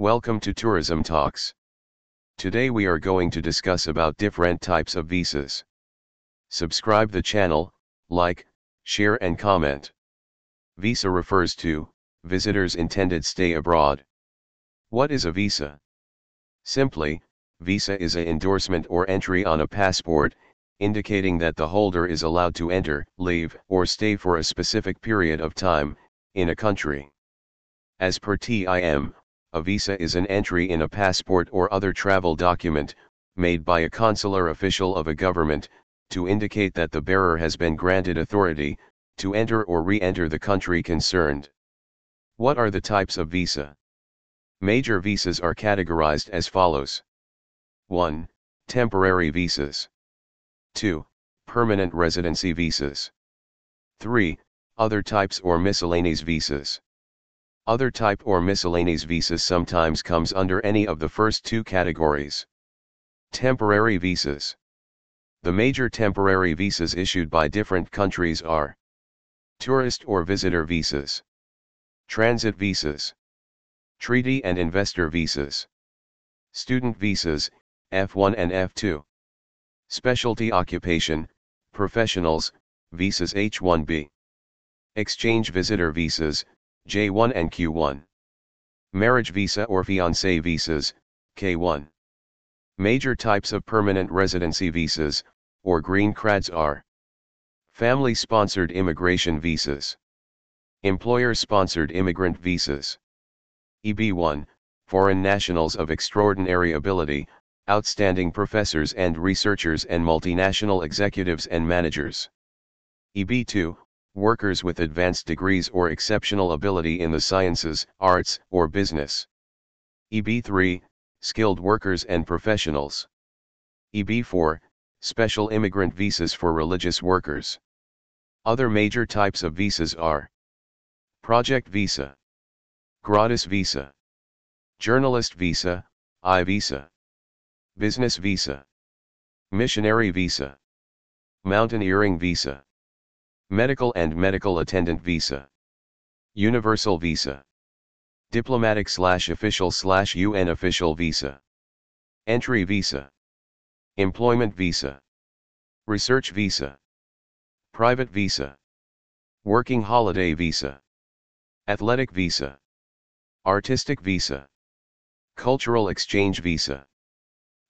Welcome to Tourism Talks. Today we are going to discuss about different types of visas. Subscribe the channel, like, share and comment. Visa refers to, visitors intended stay abroad. What is a visa? Simply, visa is a endorsement or entry on a passport, indicating that the holder is allowed to enter, leave, or stay for a specific period of time, in a country. As per TIM, a visa is an entry in a passport or other travel document, made by a consular official of a government, to indicate that the bearer has been granted authority, to enter or re-enter the country concerned. What are the types of visa? Major visas are categorized as follows. 1. Temporary visas. 2. Permanent residency visas. 3. Other types or miscellaneous visas. Other type or miscellaneous visas sometimes comes under any of the first two categories. Temporary visas. The major temporary visas issued by different countries are Tourist or visitor visas, Transit visas, Treaty and investor visas, Student visas, F1 and F2. Specialty occupation, professionals, visas H1B. Exchange visitor visas, J1 and Q1. Marriage visa or fiancé visas, K1. Major types of permanent residency visas, or green cards are Family-sponsored immigration visas Employer-sponsored immigrant visas EB1, foreign nationals of extraordinary ability, outstanding professors and researchers and multinational executives and managers. EB2, workers with advanced degrees or exceptional ability in the sciences, arts, or business. EB3, skilled workers and professionals. EB4, special immigrant visas for religious workers. Other major types of visas are Project Visa, Gratis Visa, Journalist Visa, I-Visa. Business Visa. Missionary Visa. Mountaineering Visa. Medical and Medical Attendant Visa. Universal Visa. Diplomatic slash official slash UN official visa. Entry Visa. Employment Visa. Research Visa. Private Visa. Working Holiday Visa. Athletic Visa. Artistic Visa. Cultural Exchange Visa.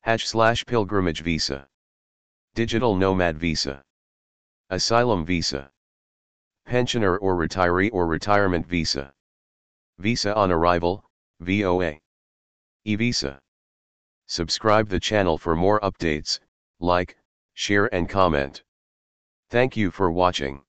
Hajj slash pilgrimage visa. Digital nomad visa. Asylum visa. Pensioner or retiree or retirement visa. Visa on arrival, VOA. E-Visa. Subscribe the channel for more updates, like, share and comment. Thank you for watching.